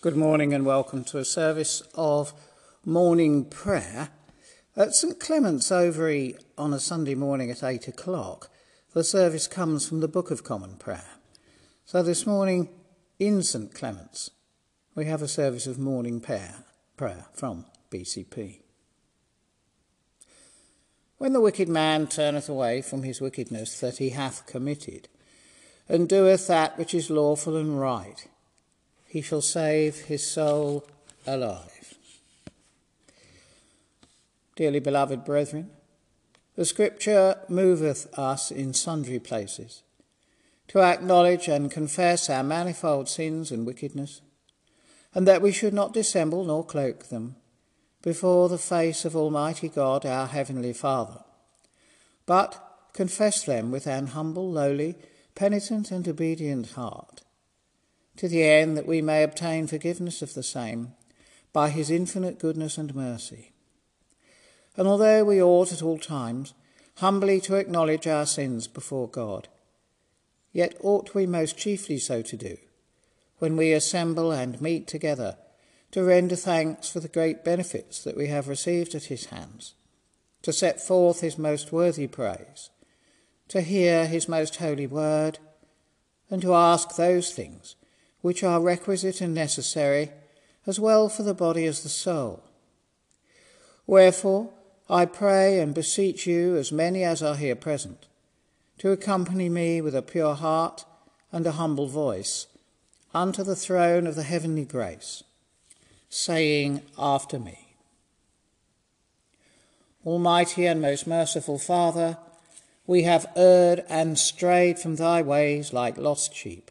Good morning and welcome to a service of morning prayer at St Clement's Overy on a Sunday morning at 8 o'clock. The service comes from the Book of Common Prayer. So this morning in St Clement's we have a service of morning prayer, prayer from BCP. When the wicked man turneth away from his wickedness that he hath committed, and doeth that which is lawful and right, he shall save his soul alive. Dearly beloved brethren, the Scripture moveth us in sundry places to acknowledge and confess our manifold sins and wickedness, and that we should not dissemble nor cloak them before the face of Almighty God, our Heavenly Father, but confess them with an humble, lowly, penitent, and obedient heart to the end that we may obtain forgiveness of the same by his infinite goodness and mercy. And although we ought at all times humbly to acknowledge our sins before God, yet ought we most chiefly so to do when we assemble and meet together to render thanks for the great benefits that we have received at his hands, to set forth his most worthy praise, to hear his most holy word, and to ask those things which are requisite and necessary, as well for the body as the soul. Wherefore, I pray and beseech you, as many as are here present, to accompany me with a pure heart and a humble voice unto the throne of the heavenly grace, saying after me, Almighty and most merciful Father, we have erred and strayed from thy ways like lost sheep.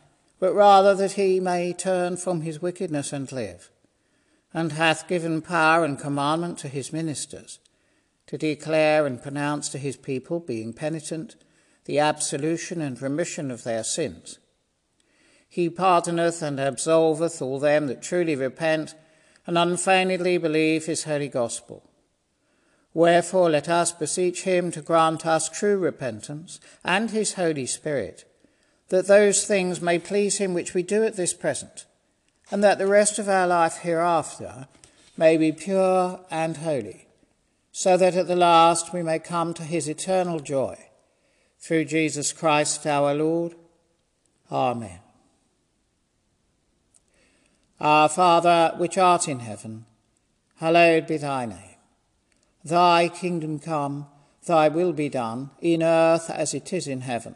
but rather that he may turn from his wickedness and live, and hath given power and commandment to his ministers to declare and pronounce to his people, being penitent, the absolution and remission of their sins. He pardoneth and absolveth all them that truly repent and unfeignedly believe his holy gospel. Wherefore let us beseech him to grant us true repentance and his Holy Spirit that those things may please him which we do at this present, and that the rest of our life hereafter may be pure and holy, so that at the last we may come to his eternal joy. Through Jesus Christ our Lord. Amen. Our Father, which art in heaven, hallowed be thy name. Thy kingdom come, thy will be done, in earth as it is in heaven.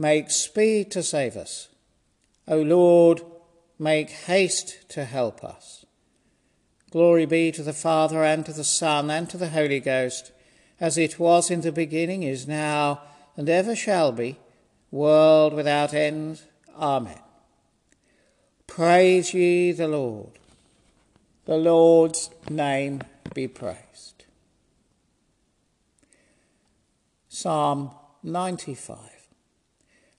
make speed to save us. O Lord, make haste to help us. Glory be to the Father, and to the Son, and to the Holy Ghost, as it was in the beginning, is now, and ever shall be, world without end. Amen. Praise ye the Lord. The Lord's name be praised. Psalm 95.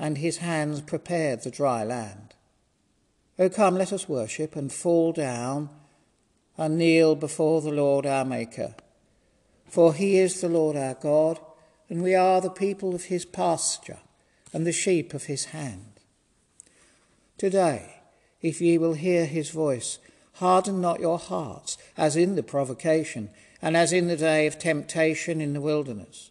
and his hands prepared the dry land. O come, let us worship and fall down and kneel before the Lord our Maker. For he is the Lord our God, and we are the people of his pasture and the sheep of his hand. Today, if ye will hear his voice, harden not your hearts, as in the provocation, and as in the day of temptation in the wilderness.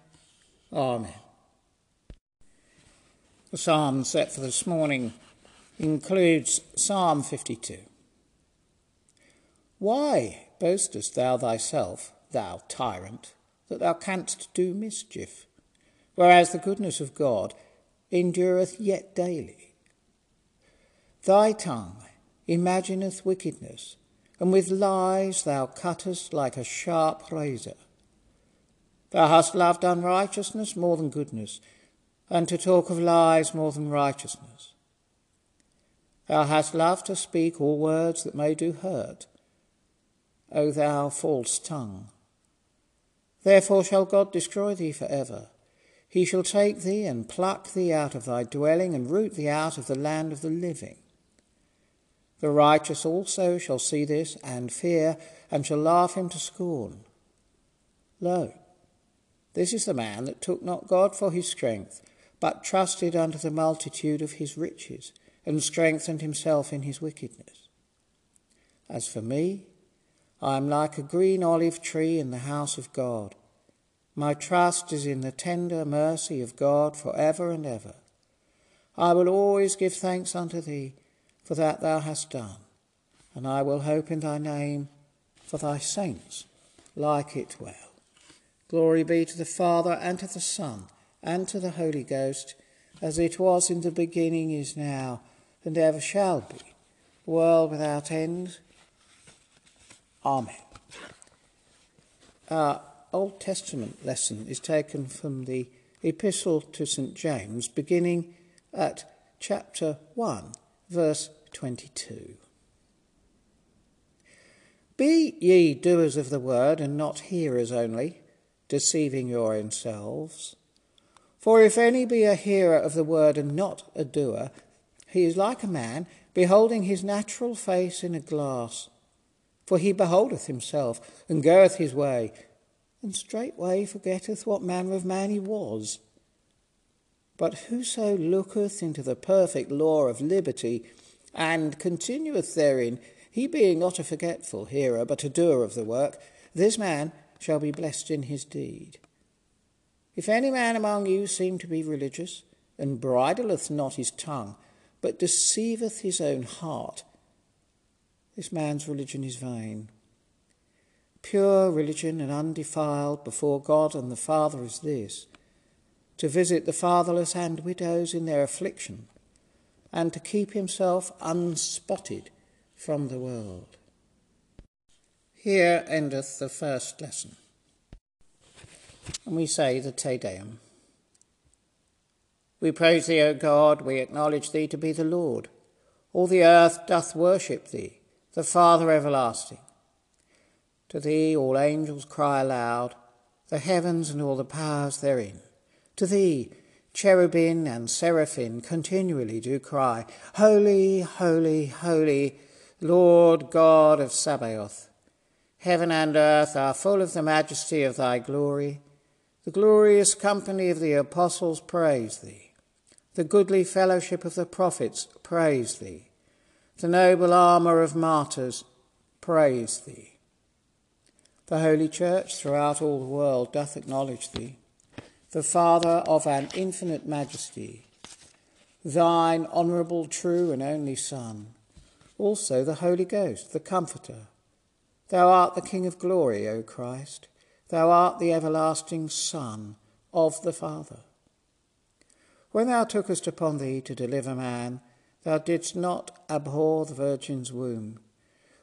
Amen. The psalm set for this morning includes Psalm 52. Why boastest thou thyself, thou tyrant, that thou canst do mischief, whereas the goodness of God endureth yet daily? Thy tongue imagineth wickedness, and with lies thou cuttest like a sharp razor. Thou hast loved unrighteousness more than goodness, and to talk of lies more than righteousness. Thou hast loved to speak all words that may do hurt, O thou false tongue. Therefore shall God destroy thee for ever. He shall take thee and pluck thee out of thy dwelling and root thee out of the land of the living. The righteous also shall see this and fear, and shall laugh him to scorn. Lo, this is the man that took not God for his strength, but trusted unto the multitude of his riches, and strengthened himself in his wickedness. As for me, I am like a green olive tree in the house of God. My trust is in the tender mercy of God for ever and ever. I will always give thanks unto thee for that thou hast done, and I will hope in thy name for thy saints like it well. Glory be to the Father, and to the Son, and to the Holy Ghost, as it was in the beginning, is now, and ever shall be, world without end. Amen. Our Old Testament lesson is taken from the Epistle to St. James, beginning at chapter 1, verse 22. Be ye doers of the word, and not hearers only, deceiving your own selves. For if any be a hearer of the word and not a doer, he is like a man beholding his natural face in a glass. For he beholdeth himself, and goeth his way, and straightway forgetteth what manner of man he was. But whoso looketh into the perfect law of liberty, and continueth therein, he being not a forgetful hearer, but a doer of the work, this man shall be blessed in his deed. If any man among you seem to be religious, and bridleth not his tongue, but deceiveth his own heart, this man's religion is vain. Pure religion and undefiled before God and the Father is this to visit the fatherless and widows in their affliction, and to keep himself unspotted from the world. Here endeth the first lesson. And we say the Te Deum. We praise thee, O God, we acknowledge thee to be the Lord. All the earth doth worship thee the Father everlasting. To thee all angels cry aloud, the heavens and all the powers therein. To thee cherubim and seraphim continually do cry, Holy, holy, holy, Lord God of Sabaoth. Heaven and earth are full of the majesty of thy glory. The glorious company of the apostles praise thee. The goodly fellowship of the prophets praise thee the noble armour of martyrs praise thee. The Holy Church throughout all the world doth acknowledge thee, the Father of an infinite majesty, thine honourable, true, and only Son, also the Holy Ghost, the Comforter. Thou art the King of glory, O Christ. Thou art the everlasting Son of the Father. When thou tookest upon thee to deliver man, thou didst not abhor the Virgin's womb.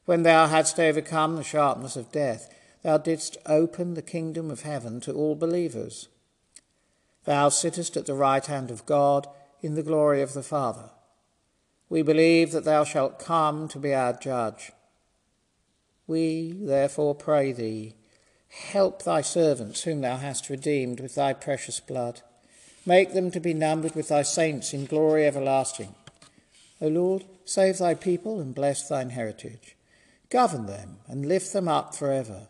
When thou hadst overcome the sharpness of death, thou didst open the kingdom of heaven to all believers. Thou sittest at the right hand of God in the glory of the Father. We believe that thou shalt come to be our judge. We therefore pray thee, help thy servants whom thou hast redeemed with thy precious blood. Make them to be numbered with thy saints in glory everlasting. O Lord, save thy people and bless thine heritage. Govern them and lift them up for ever.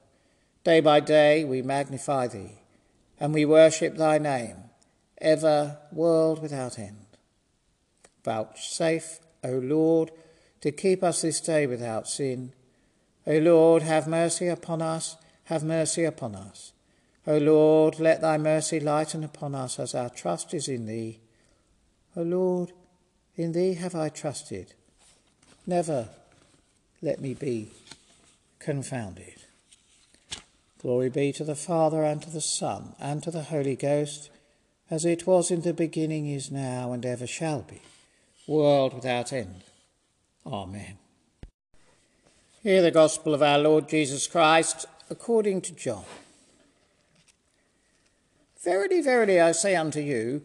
Day by day we magnify thee, and we worship thy name, ever, world without end. Vouchsafe, O Lord, to keep us this day without sin. O Lord, have mercy upon us, have mercy upon us. O Lord, let thy mercy lighten upon us as our trust is in thee. O Lord, in thee have I trusted. Never let me be confounded. Glory be to the Father, and to the Son, and to the Holy Ghost, as it was in the beginning, is now, and ever shall be, world without end. Amen. Hear the Gospel of our Lord Jesus Christ according to John. Verily, verily, I say unto you,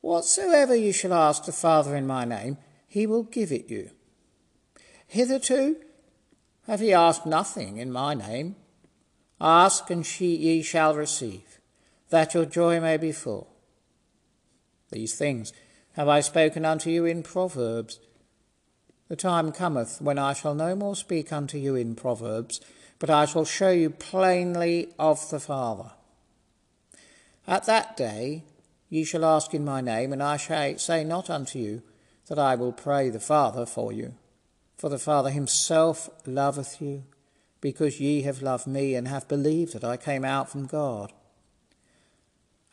whatsoever you shall ask the Father in my name, he will give it you. Hitherto have ye asked nothing in my name. Ask, and ye shall receive, that your joy may be full. These things have I spoken unto you in Proverbs. The time cometh when I shall no more speak unto you in Proverbs, but I shall show you plainly of the Father. At that day ye shall ask in my name, and I shall say not unto you that I will pray the Father for you. For the Father himself loveth you, because ye have loved me, and have believed that I came out from God.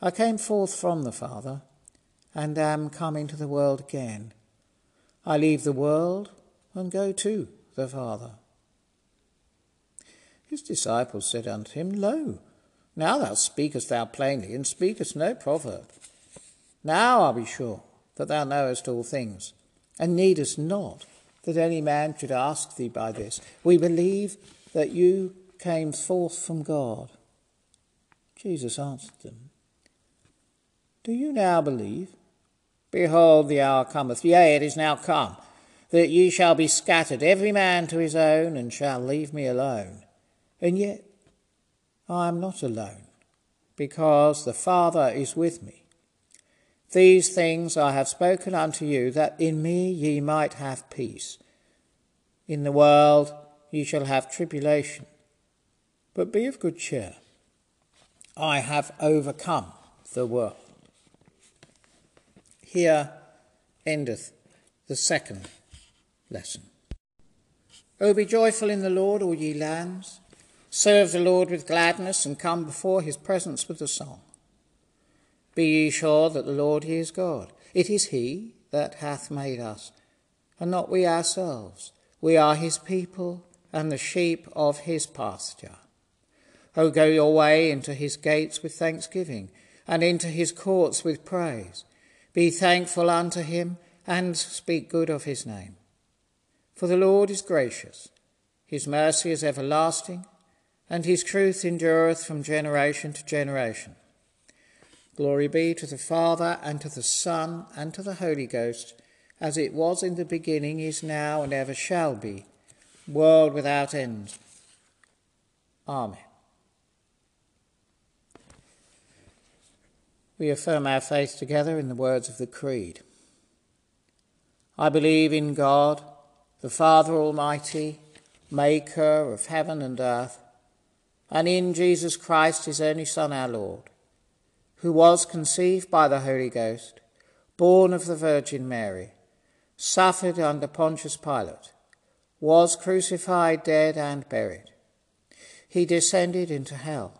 I came forth from the Father, and am come into the world again. I leave the world and go to the Father. His disciples said unto him, Lo, now thou speakest thou plainly, and speakest no proverb. Now are we sure that thou knowest all things, and needest not that any man should ask thee by this. We believe that you came forth from God. Jesus answered them, Do you now believe? Behold, the hour cometh, yea, it is now come, that ye shall be scattered, every man to his own, and shall leave me alone. And yet I am not alone, because the Father is with me. These things I have spoken unto you, that in me ye might have peace. In the world ye shall have tribulation, but be of good cheer. I have overcome the world. Here endeth the second lesson. O be joyful in the Lord, all ye lands. Serve the Lord with gladness and come before his presence with a song. Be ye sure that the Lord he is God. It is he that hath made us, and not we ourselves. We are his people and the sheep of his pasture. O go your way into his gates with thanksgiving, and into his courts with praise. Be thankful unto him, and speak good of his name. For the Lord is gracious, his mercy is everlasting and his truth endureth from generation to generation. Glory be to the Father, and to the Son, and to the Holy Ghost, as it was in the beginning, is now, and ever shall be, world without end. Amen. We affirm our faith together in the words of the Creed. I believe in God, the Father Almighty, maker of heaven and earth and in Jesus Christ, his only Son, our Lord, who was conceived by the Holy Ghost, born of the Virgin Mary, suffered under Pontius Pilate, was crucified, dead, and buried. He descended into hell.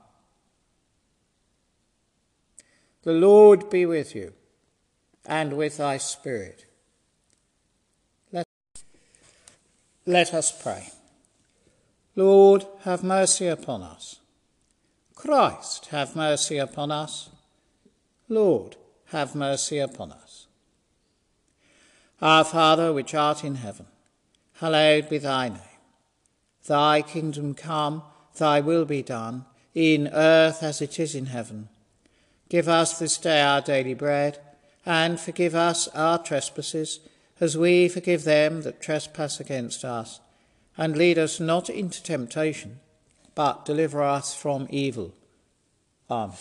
The Lord be with you and with thy spirit. Let, let us pray. Lord, have mercy upon us. Christ, have mercy upon us. Lord, have mercy upon us. Our Father, which art in heaven, hallowed be thy name. Thy kingdom come, thy will be done, in earth as it is in heaven. Give us this day our daily bread, and forgive us our trespasses, as we forgive them that trespass against us. And lead us not into temptation, but deliver us from evil. Amen.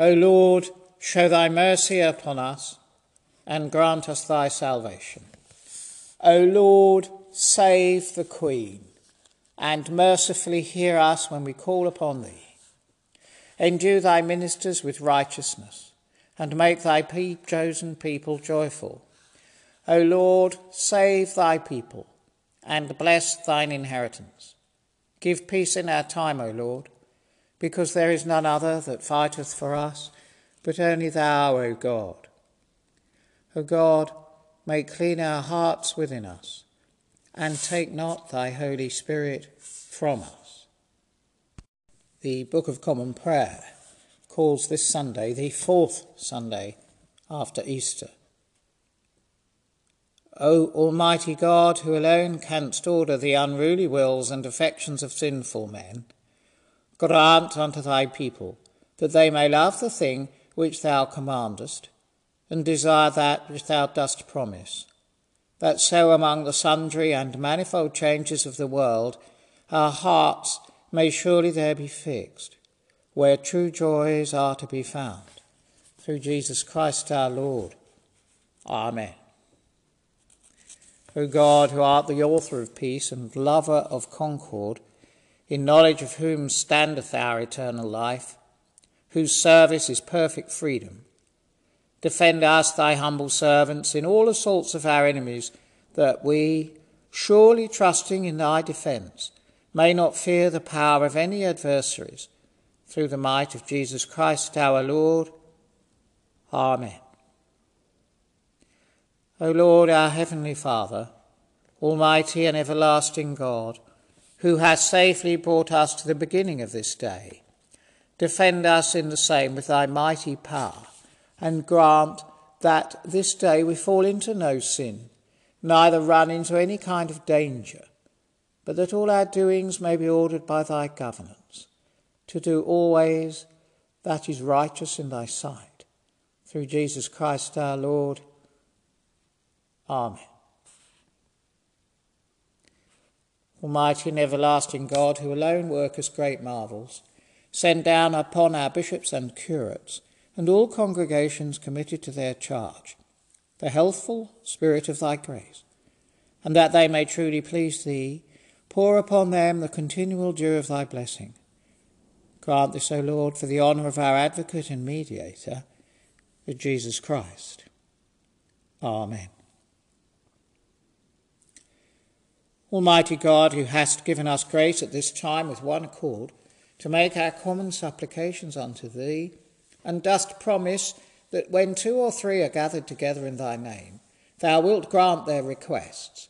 O Lord, show thy mercy upon us, and grant us thy salvation. O Lord, save the Queen, and mercifully hear us when we call upon thee. Endue thy ministers with righteousness, and make thy chosen people joyful. O Lord, save thy people, and bless thine inheritance. Give peace in our time, O Lord, because there is none other that fighteth for us, but only thou, O God. O God, make clean our hearts within us and take not thy Holy Spirit from us. The Book of Common Prayer calls this Sunday the fourth Sunday after Easter. O Almighty God, who alone canst order the unruly wills and affections of sinful men, grant unto thy people that they may love the thing which thou commandest, and desire that which thou dost promise that so among the sundry and manifold changes of the world our hearts may surely there be fixed, where true joys are to be found. Through Jesus Christ our Lord. Amen. O God, who art the author of peace and lover of concord, in knowledge of whom standeth our eternal life, whose service is perfect freedom, Defend us, thy humble servants, in all assaults of our enemies, that we, surely trusting in thy defence, may not fear the power of any adversaries, through the might of Jesus Christ our Lord. Amen. O Lord, our heavenly Father, Almighty and everlasting God, who hast safely brought us to the beginning of this day, defend us in the same with thy mighty power and grant that this day we fall into no sin, neither run into any kind of danger, but that all our doings may be ordered by thy governance, to do always that is righteous in thy sight. Through Jesus Christ our Lord. Amen. Almighty and everlasting God, who alone worketh great marvels, send down upon our bishops and curates and all congregations committed to their charge, the healthful spirit of thy grace, and that they may truly please thee, pour upon them the continual dew of thy blessing. Grant this, O Lord, for the honour of our advocate and mediator, Jesus Christ. Amen. Almighty God, who hast given us grace at this time with one accord to make our common supplications unto thee, and dost promise that when two or three are gathered together in thy name, thou wilt grant their requests.